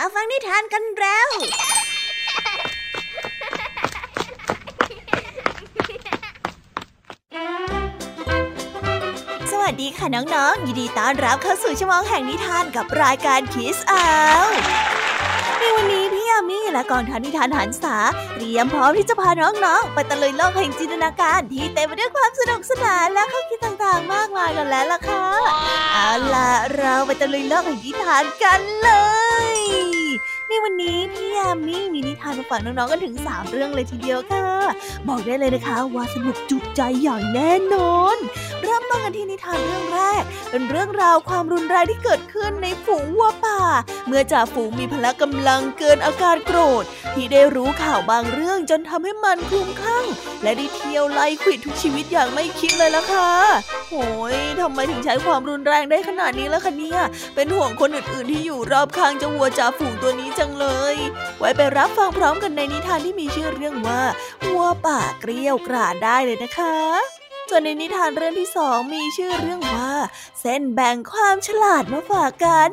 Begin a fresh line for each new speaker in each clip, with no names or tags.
มาฟังนิทานกันแล้ว สวัสดีค่ะน้องๆ ยินดีต้อนรับเข้าสู่ชั่วโมงแห่งนิทานกับรายการคิสเอาวในวันนี้พี่ยามีและกองทัพนิทานหันษาเตรียมพร้อมที่จะพาน้องๆ ไปตะลุยโลกแห่งจินตนาการที่เต็มไปด้วยความสนุกสนานและข้อคิดต่างๆ มากมายกันแล้วล่ะค่ะ เอาล่ะเราไปตะลุยโลกแห่งนิทานกันเลย วันนี้พี่ยามีมีนิทานมาฝากน้องๆกันถึง 3 เรื่องเลยทีเดียวค่ะ บอกได้เลยนะคะว่าสนุกจุใจอย่างแน่นอนเริ่มต้นกันที่นิทานเรื่องแรก เป็นเรื่องราวความรุนแรงที่เกิดขึ้นในฝูงวัวป่า เมื่อจ่าฝูงมีพละกำลังเกินอาการโกรธ ที่ได้รู้ข่าวบางเรื่องจนทำให้มันคลุ้มคลั่ง และได้เที่ยวไล่ขวิดทุกชีวิตอย่างไม่คิดเลยล่ะค่ะโอ้ยทำไมถึงใช้ความรุนแรงได้ขนาดนี้ล่ะคะเนี่ยเป็นห่วงคนอื่นๆ ที่อยู่รอบข้างเจ้าวัวจ่าฝูงตัวนี้จังเลย ไว้ไปรับฟังพร้อมกันในนิทานที่มีชื่อเรื่องว่าวัวป่าเกลี้ยวกราดได้เลยนะคะ ส่วนในนิทานเรื่องที่สองมีชื่อเรื่องว่า เส้นแบ่งความฉลาดมาฝากกัน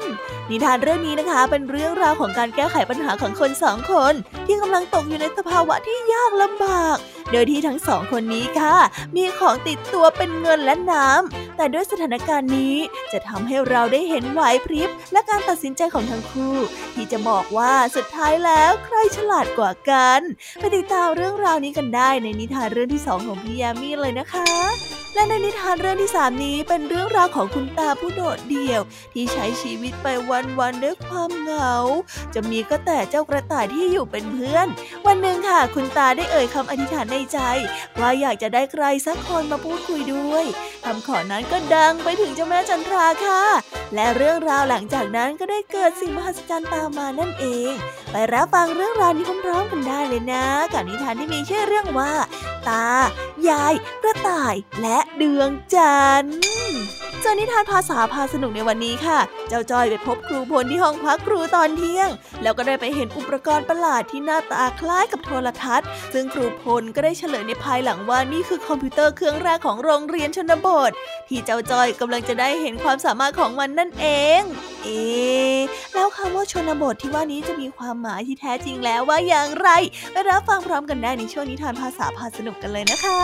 นิทานเรื่องนี้นะคะ เป็นเรื่องราวของการแก้ไขปัญหาของคนสองคน ที่กำลังตกอยู่ในสภาวะที่ยากลำบาก โดยที่ทั้งสองคนนี้ค่ะ มีของติดตัวเป็นเงินและน้ำแต่ด้วยสถานการณ์นี้จะทำให้เราได้เห็นไหวพริบ และการตัดสินใจของทั้งคู่ ที่จะบอกว่าสุดท้ายแล้วใครฉลาดกว่ากันไปติดตามเรื่องราวนี้กันได้ในนิทานเรื่องที่สองของพี่ยามีเลยนะคะและในนิทานเรื่องที่สามนี้เป็นเรื่องราวของคุณตาผู้โดดเดี่ยว ที่ใช้ชีวิตไปวันๆด้วยความเหงา จะมีก็แต่เจ้ากระต่ายที่อยู่เป็นเพื่อน วันหนึ่งค่ะ คุณตาได้เอ่ยคำอธิษฐานในใจ ว่าอยากจะได้ใครสักคนมาพูดคุยด้วยคำขอนั้นก็ดังไปถึงเจ้าแม่จันทราค่ะและเรื่องราวหลังจากนั้นก็ได้เกิดสิ่งมหัศจรรย์ตามมานั่นเอง ไปรับฟังเรื่องราวนี้พร้อมๆกันได้เลยนะ กับนิทานที่มีชื่อเรื่องว่า ตา ยาย กระต่าย และดวงจันทร์ส่วนนิทานภาษาพาสนุกในวันนี้ค่ะ เจ้าจอยไปพบครูพลที่ห้องพักครูตอนเที่ยง แล้วก็ได้ไปเห็นอุปกรณ์ประหลาดที่หน้าตาคล้ายกับโทรทัศน์ ซึ่งครูพลก็ได้เฉลยในภายหลังว่านี่คือคอมพิวเตอร์เครื่องแรกของโรงเรียนชนบท ที่เจ้าจอยกำลังจะได้เห็นความสามารถของมันนั่นเอง เอ๊ะแล้วคำว่าชนบทที่ว่านี้จะมีความหมายที่แท้จริงแล้วว่าอย่างไรไปรับฟังพร้อมกันได้ในช่วงนิทานภาษาพาสนุกกันเลยนะคะ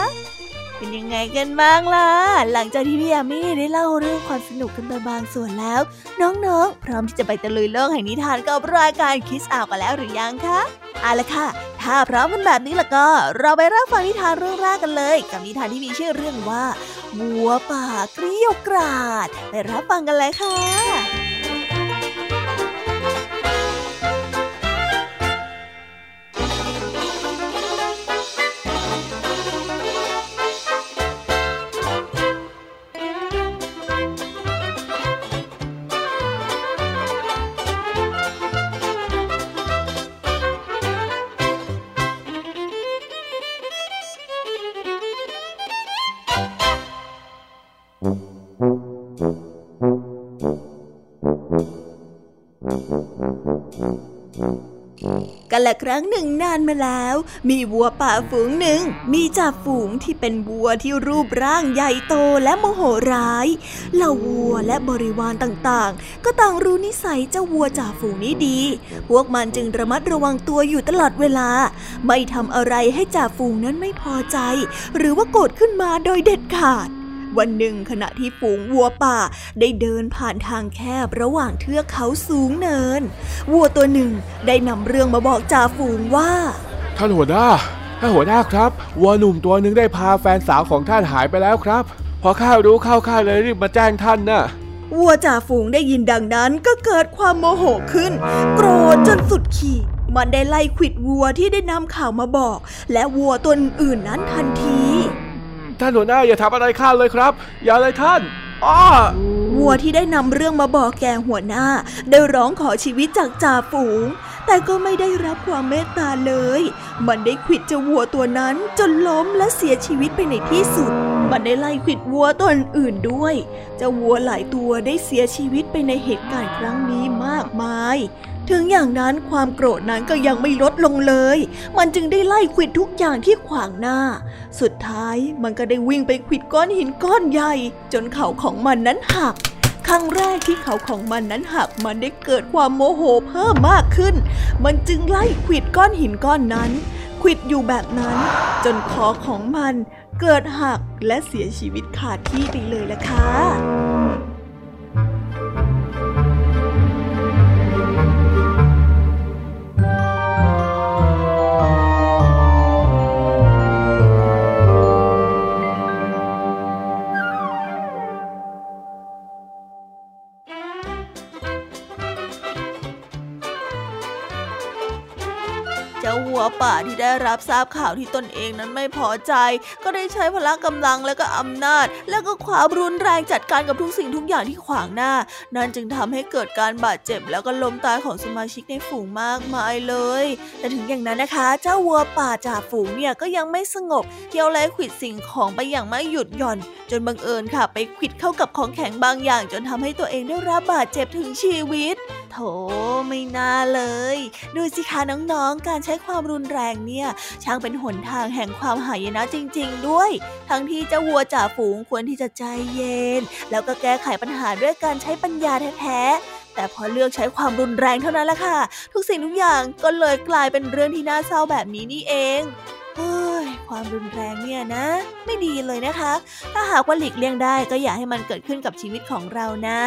เป็นยังไงกันบ้างล่ะ หลังจากที่พี่ยามีได้เล่าเรื่องความสนุกกันไปบางส่วนแล้ว น้องๆ พร้อมที่จะไปตะลุยโลกแห่งนิทานกับรายการคิสอาวกันแล้วหรือยังคะเอาละค่ะ ถ้าพร้อมกันแบบนี้แล้วก็ เราไปรับฟังนิทานเรื่องแรกกันเลย กับนิทานที่มีชื่อเรื่องว่าวัวป่าเกลี้ยวกราด ไปรับฟังกันเลยค่ะ ละครั้งหนึ่งนานมาแล้ว มีวัวป่าฝูงหนึ่ง มีจ่าฝูงที่เป็นวัวที่รูปร่างใหญ่โตและโมโหร้ายเหล่าวัวและบริวารต่างๆ ก็ต่างรู้นิสัยเจ้าวัวจ่าฝูงนี้ดี พวกมันจึงระมัดระวังตัวอยู่ตลอดเวลา ไม่ทำอะไรให้จ่าฝูงนั้นไม่พอใจ หรือว่าโกรธขึ้นมาโดยเด็ดขาด วันหนึ่งขณะที่ฝูงวัวป่าได้เดินผ่านทางแคบระหว่างเทือกเขาสูงเนิน วัวตัวหนึ่งได้นำเรื่องมาบอกจ่าฝูงว่า
ท่านหัวหน้าท่านหัวหน้าครับวัวหนุ่มตัวหนึ่งได้พาแฟนสาวของท่านหายไปแล้วครับ พอข้ารู้เข้าข้าเลยรีบมาแจ้งท่านน่ะ
วัวจ่าฝูงได้ยินดังนั้นก็เกิดความโมโหขึ้น โกรธจนสุดขีดมันได้ไล่ขวิดวัวที่ได้นำข่าวมาบอก และวัวตัวอื่นนั้นทันที
ท่านหัวหน้าอย่าทำอะไรข้าเลยครับ อย่าเลยท่านอ้อ
วัวที่ได้นำเรื่องมาบอกแกหัวหน้า ได้ร้องขอชีวิตจากจ่าฝูง แต่ก็ไม่ได้รับความเมตตาเลย มันได้ขิดเจ้าวัวตัวนั้นจนล้มและเสียชีวิตไปในที่สุด มันได้ไล่ขิดวัวตัวอื่นด้วย เจ้าวัวหลายตัวได้เสียชีวิตไปในเหตุการณ์ครั้งนี้มากมาย ถึงอย่างนั้นความโกรธนั้นก็ยังไม่ลดลงเลย มันจึงได้ไล่ขวิดทุกอย่างที่ขวางหน้า สุดท้ายมันก็ได้วิ่งไปขวิดก้อนหินก้อนใหญ่ จนเข่าของมันนั้นหัก ครั้งแรกที่เขาของมันนั้นหักมันได้เกิดความโมโหเพิ่มมากขึ้น มันจึงไล่ขิดก้อนหินก้อนนั้นขิดอยู่แบบนั้น จนคอของมันเกิดหักและเสียชีวิตขาดที่ไปเลยล่ะค่ะ รับทราบข่าวที่ตนเองนั้นไม่พอใจ ก็ได้ใช้พละกำลังและก็อำนาจ และก็ความรุนแรงจัดการกับทุกสิ่งทุกอย่างที่ขวางหน้า นั่นจึงทำให้เกิดการบาดเจ็บ แล้วก็ล้มตายของสมาชิกในฝูงมากมายเลย แต่ถึงอย่างนั้นนะคะ เจ้าวัวป่าจ่าฝูงเนี่ยก็ยังไม่สงบเที่ยวไล่ขิดสิ่งของไปอย่างไม่หยุดหย่อน จนบังเอิญค่ะ ไปขิดเข้ากับของแข็งบางอย่าง จนทำให้ตัวเองได้รับบาดเจ็บถึงชีวิต โถไม่น่าเลย ดูสิคะน้องๆ การใช้ความรุนแรงเนี่ย ช่างเป็นหนทางแห่งความหายนะจริง ๆ ด้วย ทั้งที่เจ้าวัวจ่าฝูงควรที่จะใจเย็น แล้วก็แก้ไขปัญหาด้วยการใช้ปัญญาแท้ๆแต่พอเลือกใช้ความรุนแรงเท่านั้นแหละค่ะ ทุกสิ่งทุกอย่างก็เลยกลายเป็นเรื่องที่น่าเศร้าแบบนี้นี่เองเฮ้ยความรุนแรงเนี่ยนะ ไม่ดีเลยนะคะ ถ้าหากว่าหลีกเลี่ยงได้ก็อย่าให้มันเกิดขึ้นกับชีวิตของเรานะ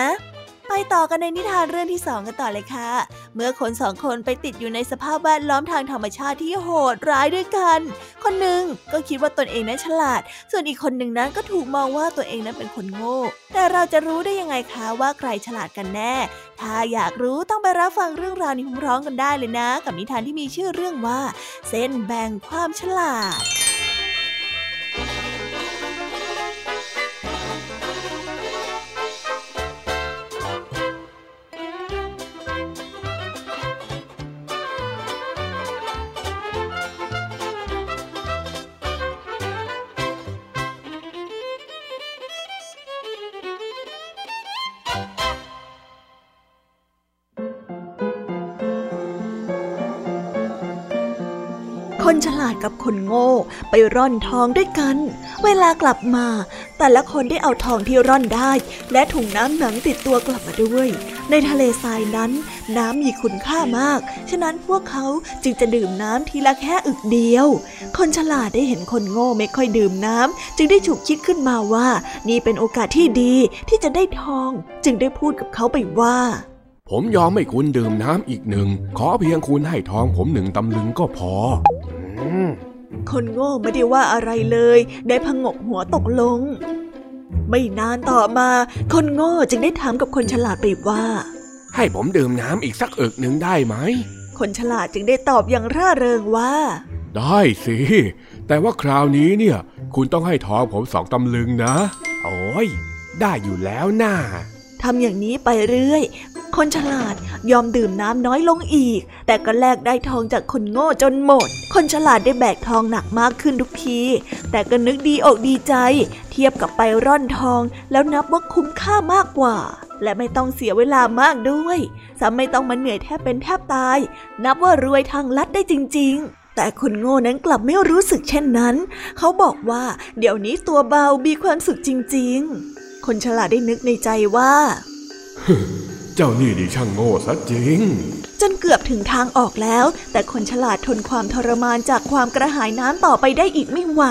ไปต่อกันในนิทานเรื่องที่สองกันต่อเลยค่ะ เมื่อคนสองคนไปติดอยู่ในสภาพแวดล้อมทางธรรมชาติที่โหดร้ายด้วยกัน คนหนึ่งก็คิดว่าตนเองนั้นฉลาด ส่วนอีกคนหนึ่งนั้นก็ถูกมองว่าตัวเองนั้นเป็นคนโง่ แต่เราจะรู้ได้ยังไงคะว่าใครฉลาดกันแน่ ถ้าอยากรู้ต้องไปรับฟังเรื่องราวนี้พร้อมๆกันได้เลยนะ กับนิทานที่มีชื่อเรื่องว่า เส้นแบ่งความฉลาด คนฉลาดกับคนโง่ไปร่อนทองด้วยกัน เวลากลับมา แต่ละคนได้เอาทองที่ร่อนได้ และถุงน้ำหนังติดตัวกลับมาด้วย ในทะเลทรายนั้น น้ำมีคุณค่ามาก ฉะนั้นพวกเขาจึงจะดื่มน้ำทีละแค่อึกเดียว คนฉลาดได้เห็นคนโง่ไม่ค่อยดื่มน้ำจึงได้ฉุกคิดขึ้นมาว่า นี่เป็นโอกาสที่ดีที่จะได้ทอง จึงได้พูดกับเขาไปว่า
ผมยอมให้คุณดื่มน้ำอีกหนึ่ง ขอเพียงคุณให้ทองผมหนึ่งตำลึงก็พอ
คนโง่ไม่ได้ว่าอะไรเลย ได้พงกหัวตกลง ไม่นานต่อมา คนโง่จึงได้ถามกับคนฉลาดไปว่า
ให้ผมดื่มน้ำอีกสักเอิกหนึ่งได้ไหม
คนฉลาดจึงได้ตอบอย่างร่าเริงว่า
ได้สิ แต่ว่าคราวนี้เนี่ย คุณต้องให้ทองผมสองตำลึงนะ โอ้ยได้อยู่แล้วน่า
ทำอย่างนี้ไปเรื่อย คนฉลาดยอมดื่มน้ำน้อยลงอีก แต่ก็แลกได้ทองจากคนโง่จนหมด คนฉลาดได้แบกทองหนักมากขึ้นทุกที แต่ก็นึกดีอกดีใจ เทียบกับไปร่อนทอง แล้วนับว่าคุ้มค่ามากกว่า และไม่ต้องเสียเวลามากด้วยซ้ำไม่ต้องมาเหนื่อยแทบเป็นแทบตาย นับว่ารวยทางลัดได้จริง ๆแต่คนโง่นั้นกลับไม่รู้สึกเช่นนั้น เขาบอกว่า เดี๋ยวนี้ตัวเบามีความสุขจริง ๆ คนฉลาดได้นึกในใจว่า
เจ้านี่ดีช่างโง่ซะจริง
จนเกือบถึงทางออกแล้ว แต่คนฉลาดทนความทรมานจากความกระหายน้ำต่อไปได้อีกไม่ไหว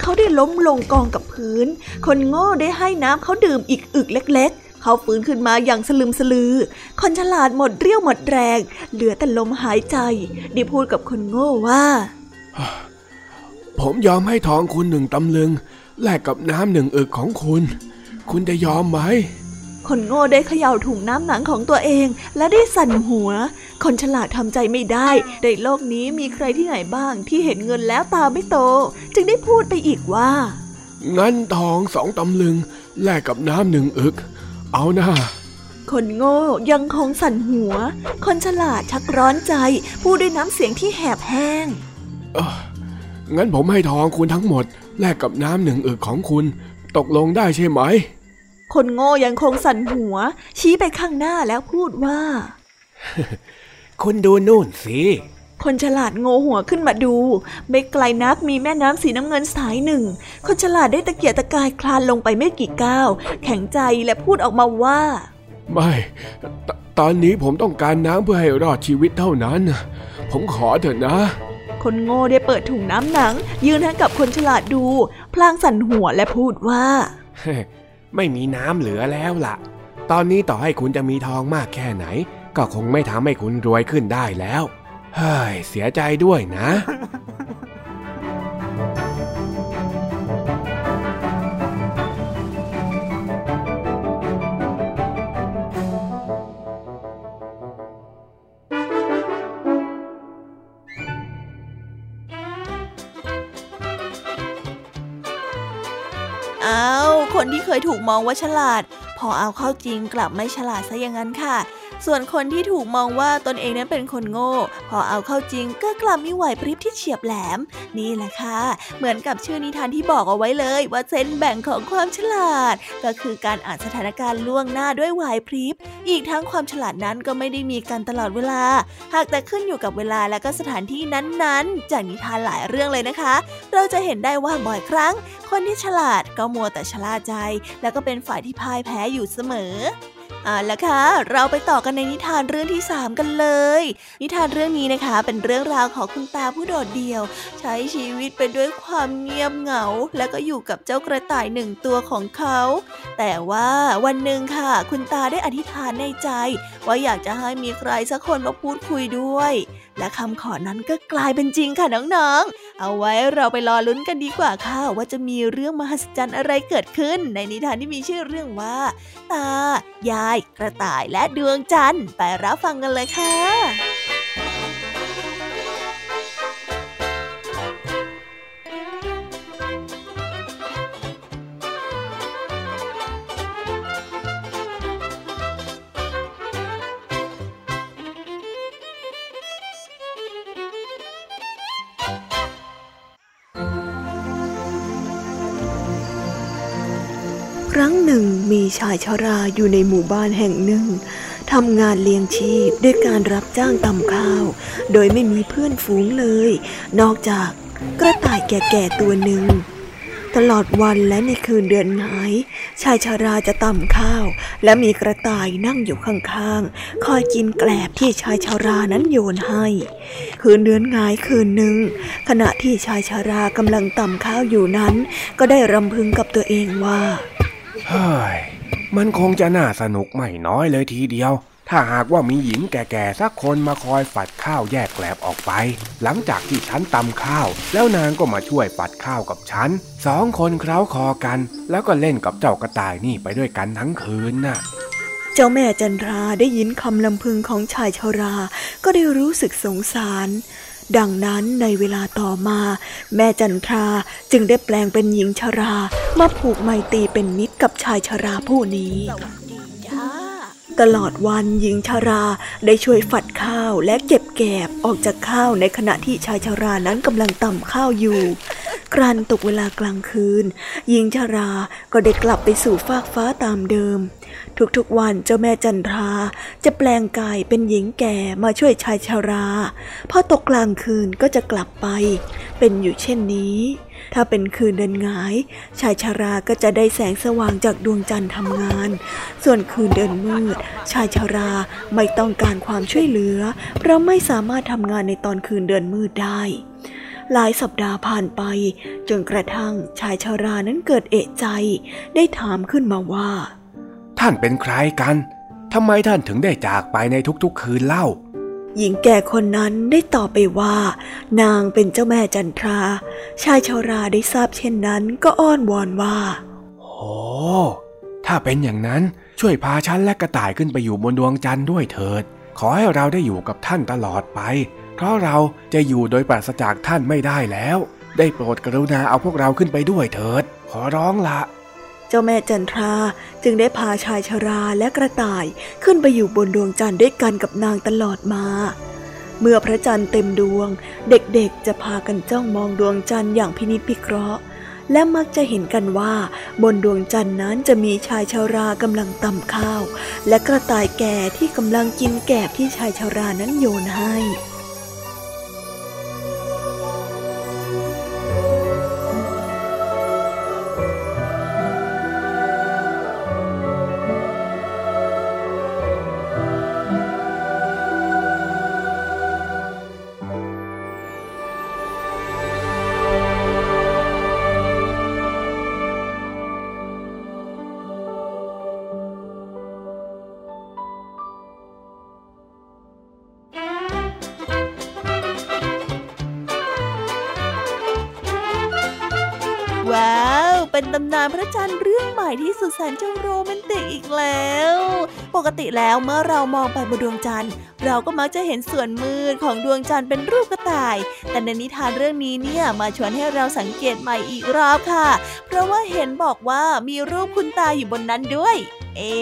เขาได้ล้มลงกองกับพื้น คนโง่ได้ให้น้ำเขาดื่มอีกอึกเล็ก ๆ เขาฟื้นขึ้นมาอย่างสลึมสลือ คนฉลาดหมดเรี่ยวหมดแรง เหลือแต่ลมหายใจได้พูดกับคนโง่ว่า
ผมยอมให้ทองคุณหนึ่งตำลึง แลกกับน้ำหนึ่งอึกของคุณ คุณจะยอมไหม
คนโง่ได้เขย่าถุงน้ำหนังของตัวเองและได้สั่นหัว คนฉลาดทำใจไม่ได้ ในโลกนี้มีใครที่ไหนบ้างที่เห็นเงินแล้วตาไม่โต จึงได้พูดไปอีกว่า
งั้นทองสองตำลึง แลกกับน้ำหนึ่งอึก เอานะ
คนโง่ยังคงสั่นหัว คนฉลาดชักร้อนใจ พูดด้วยน้ำเสียงที่แหบแห้ง
งั้นผมให้ทองคุณทั้งหมด แลกกับน้ำหนึ่งอึกของคุณ ตกลงได้ใช่ไหม
คนโง่ยังคงสั่นหัว ชี้ไปข้างหน้าแล้วพูดว่า
คุณดูนู่นสิคนฉลาดโงหัวขึ้นมาดู ไม่ไกลนักมีแม่น้ำสีน้ำเงินสายหนึ่ง คนฉลาดได้ตะเกียกตะกายคลานลงไปไม่กี่ก้าว แข็งใจและพูดออกมาว่า
ไม่ตตอนนี้ผมต้องการน้ำเพื่อให้รอดชีวิตเท่านั้น ผมขอเถอะนะ
คนโง่ได้เปิดถุงน้ำหนัง ยืนให้กับคนฉลาดดู พลางสั่นหัวและพูดว่า
ไม่มีน้ำเหลือแล้วล่ะ ตอนนี้ต่อให้คุณจะมีทองมากแค่ไหน ก็คงไม่ทำให้คุณรวยขึ้นได้แล้ว เฮ้ย เสียใจด้วยนะ
ถูกมองว่าฉลาด พอเอาเข้าจริงกลับไม่ฉลาดซะอย่างนั้นค่ะ ส่วนคนที่ถูกมองว่าตนเองนั้นเป็นคนโง่ พอเอาเข้าจริงก็กลับมีไหวพริบที่เฉียบแหลม นี่แหละค่ะ เหมือนกับชื่อนิทานที่บอกเอาไว้เลยว่าเซนแบ่งของความฉลาด ก็คือการอ่านสถานการณ์ล่วงหน้าด้วยไหวพริบ อีกทั้งความฉลาดนั้นก็ไม่ได้มีกันตลอดเวลา หากแต่ขึ้นอยู่กับเวลาและก็สถานที่นั้นๆ จากนิทานหลายเรื่องเลยนะคะ เราจะเห็นได้ว่าบ่อยครั้ง คนที่ฉลาดก็มัวแต่ชะล่าใจแล้วก็เป็นฝ่ายที่พ่ายแพ้อยู่เสมอเอาละค่ะ เราไปต่อกันในนิทานเรื่องที่ 3 กันเลย นิทานเรื่องนี้นะคะเป็นเรื่องราวของคุณตาผู้โดดเดี่ยว ใช้ชีวิตไปด้วยความเงียบเหงา และก็อยู่กับเจ้ากระต่ายหนึ่งตัวของเขา แต่ว่าวันหนึ่งค่ะ คุณตาได้อธิษฐานในใจ ว่าอยากจะให้มีใครสักคนมาพูดคุยด้วยและคำขอนั้นก็กลายเป็นจริงค่ะน้องๆ เอาไว้เราไปรอลุ้นกันดีกว่าค่ะ ว่าจะมีเรื่องมหัศจรรย์อะไรเกิดขึ้น ในนิทานที่มีชื่อเรื่องว่า ตา ยาย กระต่ายและดวงจันทร์ไปรับฟังกันเลยค่ะ
ชายชราอยู่ในหมู่บ้านแห่งหนึ่งทำงานเลี้ยงชีพด้วยการรับจ้างตำข้าว โดยไม่มีเพื่อนฝูงเลย นอกจากกระต่ายแก่ๆตัวหนึ่ง ตลอดวันและในคืนเดือนหายชายชาราจะตำข้าว และมีกระต่ายนั่งอยู่ข้างๆ คอยกินแกลบที่ชายชารานั้นโยนให้ คืนเดือนหงายคืนหนึ่ง ขณะที่ชายชารากำลังตำข้าวอยู่นั้น ก็ได้รำพึงกับตัวเองว่า
เฮ้ย มันคงจะน่าสนุกไม่น้อยเลยทีเดียว ถ้าหากว่ามีหญิงแก่ๆสักคนมาคอยฝัดข้าวแยกแกลบออกไป หลังจากที่ฉันตำข้าว แล้วนางก็มาช่วยฝัดข้าวกับฉันสองคนเคล้าคอกัน แล้วก็เล่นกับเจ้ากระต่ายนี่ไปด้วยกันทั้งคืนน่ะ
เจ้าแม่จันทราได้ยินคำลำพึงของชายชารา ก็ได้รู้สึกสงสาร ดังนั้นในเวลาต่อมา แม่จันทราจึงได้แปลงเป็นหญิงชรามาผูกไมตรีเป็นมิตรกับชายชราผู้นี้ตลอดวันหญิงชาราได้ช่วยฝัดข้าวและเก็บแกบออกจากข้าวในขณะที่ชายชารานั้นกำลังตำข้าวอยู่ ครันตกเวลากลางคืน หญิงชาราก็ได้กลับไปสู่ฟากฟ้าตามเดิม ทุกๆวันเจ้าแม่จันทราจะแปลงกายเป็นหญิงแก่มาช่วยชายชาราพอตกกลางคืนก็จะกลับไป เป็นอยู่เช่นนี้ ถ้าเป็นคืนเดินหงาย ชายชาราก็จะได้แสงสว่างจากดวงจันทร์ทำงาน ส่วนคืนเดินมืด ชายชาราไม่ต้องการความช่วยเหลือ เพราะไม่สามารถทำงานในตอนคืนเดินมืดได้ หลายสัปดาห์ผ่านไป จนกระทั่งชายชารานั้นเกิดเอะใจ ได้ถามขึ้นมาว่า
ท่านเป็นใครกันทำไมท่านถึงได้จากไปในทุกๆคืนเล่า
หญิงแก่คนนั้นได้ตอบไปว่า นางเป็นเจ้าแม่จันทรา ชายชาราได้ทราบเช่นนั้นก็อ้อนวอนว่า
โอ้ถ้าเป็นอย่างนั้นช่วยพาฉันและกระต่ายขึ้นไปอยู่บนดวงจันทร์ด้วยเถิด ขอให้เราได้อยู่กับท่านตลอดไป เพราะเราจะอยู่โดยปราศจากท่านไม่ได้แล้ว ได้โปรดกรุณาเอาพวกเราขึ้นไปด้วยเถิด ขอร้องละ
เจ้าแม่จันทราจึงได้พาชายชราและกระต่ายขึ้นไปอยู่บนดวงจันทร์ด้วยกันกับนางตลอดมา เมื่อพระจันทร์เต็มดวง เด็กๆจะพากันจ้องมองดวงจันทร์อย่างพินิจพิเคราะห์และมักจะเห็นกันว่าบนดวงจันทร์นั้นจะมีชายชารากำลังตำข้าว และกระต่ายแก่ที่กำลังกินแกบที่ชายชารานั้นโยนให้ำนานพระจันทร์เรื่องใหม่ที่สุดแสนจะโรแมนติกอีกแล้ว ปกติแล้วเมื่อเรามองไปบนดวงจันทร์ เราก็มักจะเห็นส่วนมืดของดวงจันทร์เป็นรูปกระต่าย แต่ในนิทานเรื่องนี้เนี่ยมาชวนให้เราสังเกตใหม่อีกรอบค่ะ เพราะว่าเห็นบอกว่ามีรูปคุณตาอยู่บนนั้นด้วย เอ๊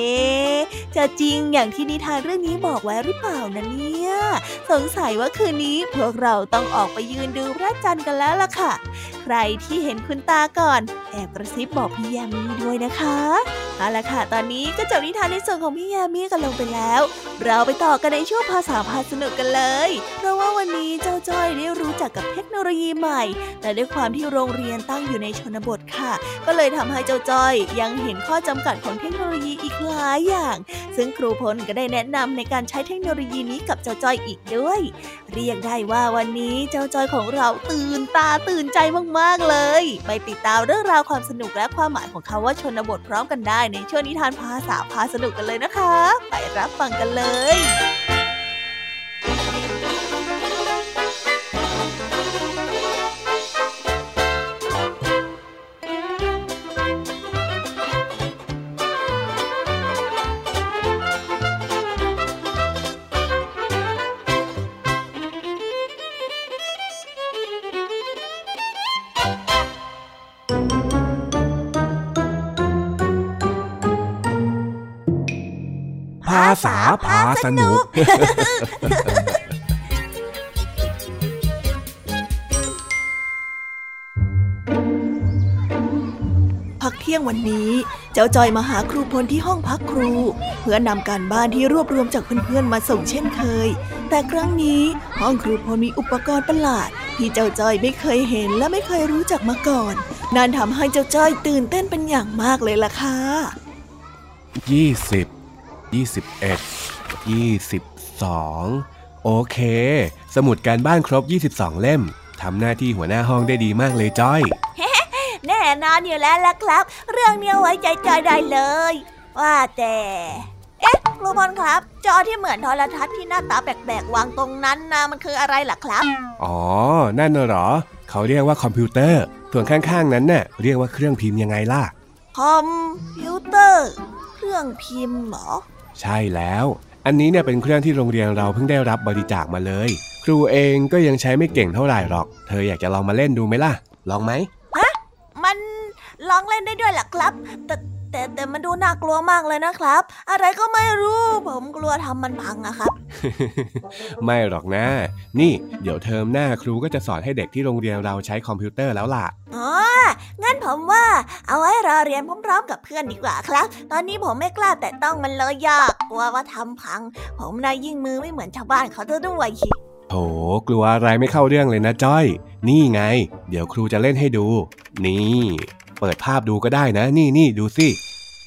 จะจริงอย่างที่นิทานเรื่องนี้บอกไว้หรือเปล่านะเนี่ย สงสัยว่าคืนนี้พวกเราต้องออกไปยืนดูพระจันทร์กันแล้วล่ะค่ะ ใครที่เห็นคุณตาก่อน แอบกระซิบบอกพี่แยามีด้วยนะคะเอาละค่ะ ตอนนี้ก็จบนิทานในส่วนของพี่ยามีกันลงไปแล้ว เราไปต่อกันในช่วงภาษาพาสนุกกันเลย เพราะว่าวันนี้เจ้าจ้อยได้รู้จักกับเทคโนโลยีใหม่ แต่ด้วยความที่โรงเรียนตั้งอยู่ในชนบทค่ะ ก็เลยทำให้เจ้าจ้อยยังเห็นข้อจำกัดของเทคโนโลยีอีกหลายอย่าง ซึ่งครูพลก็ได้แนะนำในการใช้เทคโนโลยีนี้กับเจ้าจ้อยอีกด้วย เรียกได้ว่าวันนี้เจ้าจ้อยของเราตื่นตาตื่นใจมาก ๆ เลย ไปติดตามเรื่องราวความสนุกและความหมายของคำว่าชนบทพร้อมกันได้ในช่วงนิทานภาษาพาสนุกกันเลยนะคะไปรับฟังกันเลย
ภาษาพาสนุก
พักเที่ยงวันนี้ เจ้าจอยมาหาครูพลที่ห้องพักครู เพื่อนำการบ้านที่รวบรวมจากเพื่อนๆมาส่งเช่นเคย แต่ครั้งนี้ห้องครูพลมีอุปกรณ์ประหลาด ที่เจ้าจอยไม่เคยเห็นและไม่เคยรู้จักมาก่อนนั่นทำให้เจ้าจ้อยตื่นเต้นเป็นอย่างมากเลยล่ะค่ะ
ยี่ สิบยี่สิบเอ็ดยี่สิบสองโอเค สมุดการบ้านครบ 22 เล่มทำหน้าที่หัวหน้าห้องได้ดีมากเลยจ้อย
แน่นอนอยู่แล้วล่ะครับ เรื่องนี้ไว้ใจจอยได้เลย ว่าแต่ เอ๊ะครูพลครับ จอที่เหมือนโทรทัศน์ที่หน้าตาแปลกๆวางตรงนั้นนะมันคืออะไรล่ะครับ
อ๋อ นั่นน่ะเหรอ เขาเรียกว่าคอมพิวเตอร์ ส่วนข้างๆนั้นน่ะเรียกว่าเครื่องพิมพ์ยังไงล่ะ
คอมพิวเตอร์ เครื่องพิมพ์เหรอ
ใช่แล้ว อันนี้เนี่ยเป็นเครื่องที่โรงเรียนเราเพิ่งได้รับบริจาคมาเลย ครูเองก็ยังใช้ไม่เก่งเท่าไหร่หรอก เธออยากจะลองมาเล่นดูไหมล่ะ ลองไหมฮะ
มันลองเล่นได้ด้วยเหรอครับแต่ แต่แต่มันดูน่ากลัวมากเลยนะครับ อะไรก็ไม่รู้ ผมกลัวทำมันพังอะครับ
ไม่หรอกนะ นี่เดี๋ยวเทอมหน้าครูก็จะสอนให้เด็กที่โรงเรียนเราใช้คอมพิวเตอร์แล้วล่ะ
อ๋องั้นผมว่า เอาไว้รอเรียนพร้อมๆกับเพื่อนดีกว่าครับ ตอนนี้ผมไม่กล้าแต่ต้องมันเลยยากกลัวว่าทำพัง ผมนายยิ่งมือไม่เหมือนชาวบ้านเขาด้วย
โถกลัวอะไรไม่เข้าเรื่องเลยนะจ้อย นี่ไง เดี๋ยวครูจะเล่นให้ดู นี่ เปิดภาพดูก็ได้นะ นี่นี่ดูสิ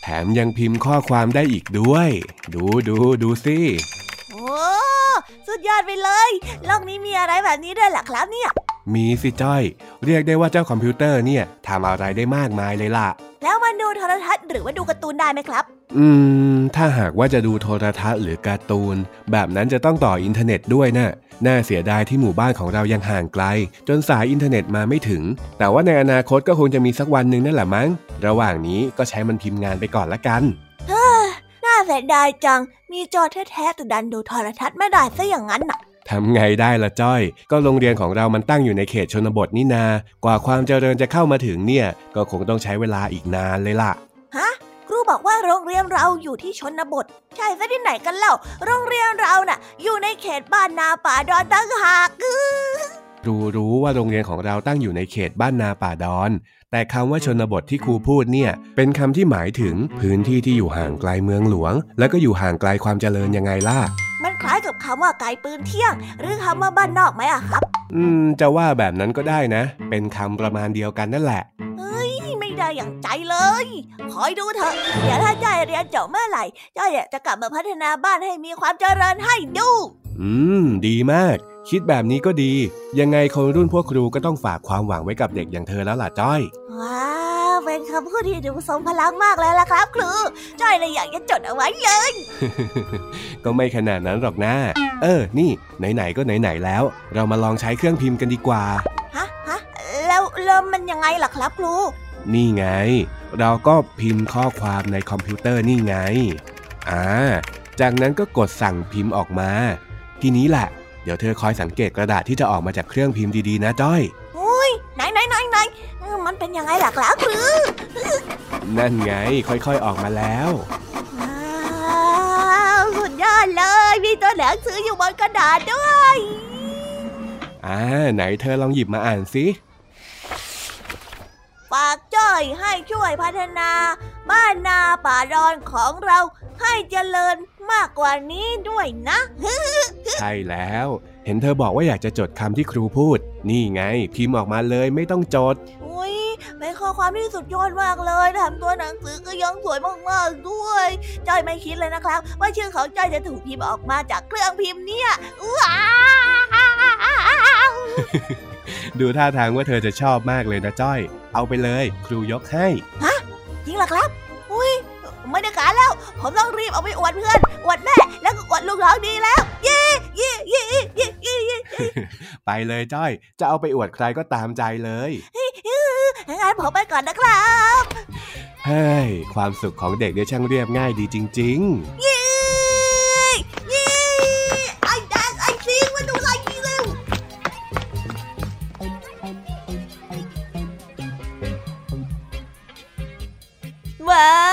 แถมยังพิมพ์ข้อความได้อีกด้วย ดูดูดูสิ
โอ้สุดยอดไปเลยโลกนี้มีอะไรแบบนี้ด้วยเหรอครับเนี่ย
มีสิจ้อย เรียกได้ว่าเจ้าคอมพิวเตอร์เนี่ยทำอะไรได้มากมายเลยล่ะ
แล้วมันดูโทรทัศน์หรือว่าดูการ์ตูนได้ไหมครับ
อืม ถ้าหากว่าจะดูโทรทัศน์หรือการ์ตูน แบบนั้นจะต้องต่ออินเทอร์เน็ตด้วยน่ะ น่าเสียดายที่หมู่บ้านของเรายังห่างไกล จนสายอินเทอร์เน็ตมาไม่ถึง แต่ว่าในอนาคตก็คงจะมีสักวันหนึ่งนั่นแหละมั้ง ระหว่างนี้ก็ใช้มันพิมพ์งานไปก่อนละกัน
น่าเสียดายจัง มีจอแท้ๆแต่ดันดูโทรทัศน์ไม่ได้ซะอย่างนั้นน่ะ
ทำไงได้ละจ้อย ก็โรงเรียนของเรามันตั้งอยู่ในเขตชนบทนี่นา กว่าความเจริญจะเข้ามาถึงเนี่ย ก็คงต้องใช้เวลาอีกนานเลยล่ะ
ฮะค รูบอกว่าโรงเรียนเราอยู่ที่ชนบท ใช่ซะที่ไหนกันเล่า โรงเรียนเราน่ะ อยู่ในเขตบ้านนาป่าดอนตั้งหากอื้อ
รู้รู้ว่าโรงเรียนของเราตั้งอยู่ในเขตบ้านนาป่าดอน แต่คำว่าชนบทที่ครูพูดเนี่ย เป็นคำที่หมายถึงพื้นที่ที่อยู่ห่างไกลเมืองหลวง แล้วก็อยู่ห่างไกลความเจริญยังไงล่ะ
มันคล้ายกับคำว่าไกลปืนเที่ยง หรือคำว่าบ้านนอกไหมอะครับ
อืม จะว่าแบบนั้นก็ได้นะ เป็นคำประมาณเดียวกันนั่นแหละ
เฮ้ยไม่ได้อย่างใจเลย คอยดูเถอะ เดี๋ยวถ้าจ้อยเรียนจบเมื่อไหร่จ้อยจะกลับมาพัฒนาบ้านให้มีความเจริญให้ดู
อืม ดีมาก คิดแบบนี้ก็ดี ยังไงคนรุ่นพวกครูก็ต้องฝากความหวังไว้กับเด็กอย่างเธอแล้วล่ะจ้อย
ว้าวเป็นคำพูดที่ดูทรงพลังมากเลยล่ะครับครู จ้อยเลยอยากจะจดเอาไว้เลย
ก็ไม่ขนาดนั้นหรอกนะ เออ นี่ ไหนๆ ก็ไหนๆ แล้ว เรามาลองใช้เครื่องพิมพ์กันดีกว่า
ฮะฮะแล้วแล้วมันยังไงล่ะครับครู
นี่ไง เราก็พิมพ์ข้อความในคอมพิวเตอร์นี่ไง อ่า จากนั้นก็กดสั่งพิมพ์ออกมา ทีนี้แหละ เดี๋ยวเธอคอยสังเกตกระดาษที่จะออกมาจากเครื่องพิมพ์ดีๆนะจ้อย
อุ้ยไหนไหนไหนไหนเออมันเป็นยังไงล่ะครับคือ
นั่นไง ค่อยๆออกมาแล้ว
ว้าวสุดยอดเลย มีตัวหนังสืออยู่บนกระดาษด้วย
อ่า ไหนเธอลองหยิบมาอ่านสิ
ฝากจ้อ ยให้ช่วยพัฒนาบ้านนาป่าดอนของเราให้เจริญมากกว่านี้ด้วยนะ
ใช่แล้ว เห็นเธอบอกว่าอยากจะจดคำที่ครูพูด นี่ไง พิมพ์ออกมาเลยไม่ต้องจด
อุ้ยเป็นข้อความที่สุดยอดมากเลยแถมตัวหนังสือก็ยังสวยมากๆด้วยจ้อยไม่คิดเลยนะครับ ว่าชื่อของจ้อยจะถูกพิมพ์ออกมาจากเครื่องพิมพ์เนี่ยว้าว
ดูท่าทางว่าเธอจะชอบมากเลยนะจ้อย เอาไปเลย ครูยกให้
จริงเหรอครับ อุ้ยไม่ได้การแล้ว ผมต้องรีบเอาไปอวดเพื่อน อวดแม่ แล้วก็อวดลูกน้องดีแล้ว เย่เย่เย่เย่เย่เย่
ไปเลยจ้อย จะเอาไปอวดใครก็ตามใจเลย
งั้นผมไปก่อนนะครับ
เฮ้ย ความสุขของเด็กเนี่ยช่างเรียบง่ายดีจริง ๆ
ว้าวจ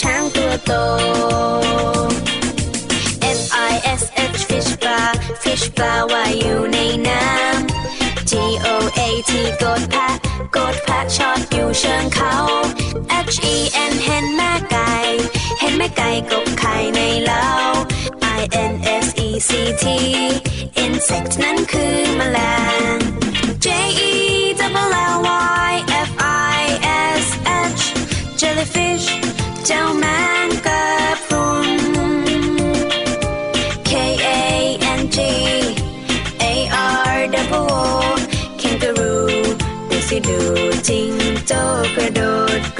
ช้างตัวโต F I S H fish ปลา fish ปลาว่ายอยู่ในน้ำ G O A T กดแพะกดแพะชอดอยู่เชิงเขา H E N เห็นแม่ไก่ เห็นแม่ไก่กบไข่ในเล้า I N S E C T insect นั้นคือแมลง ดูสิดูจิงโจ้กระโดด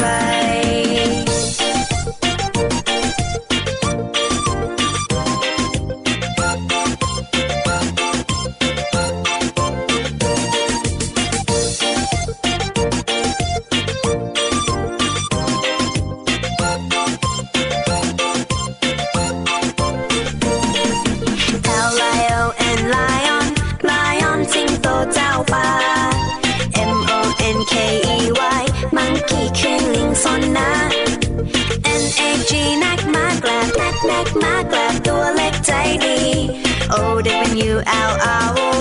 out.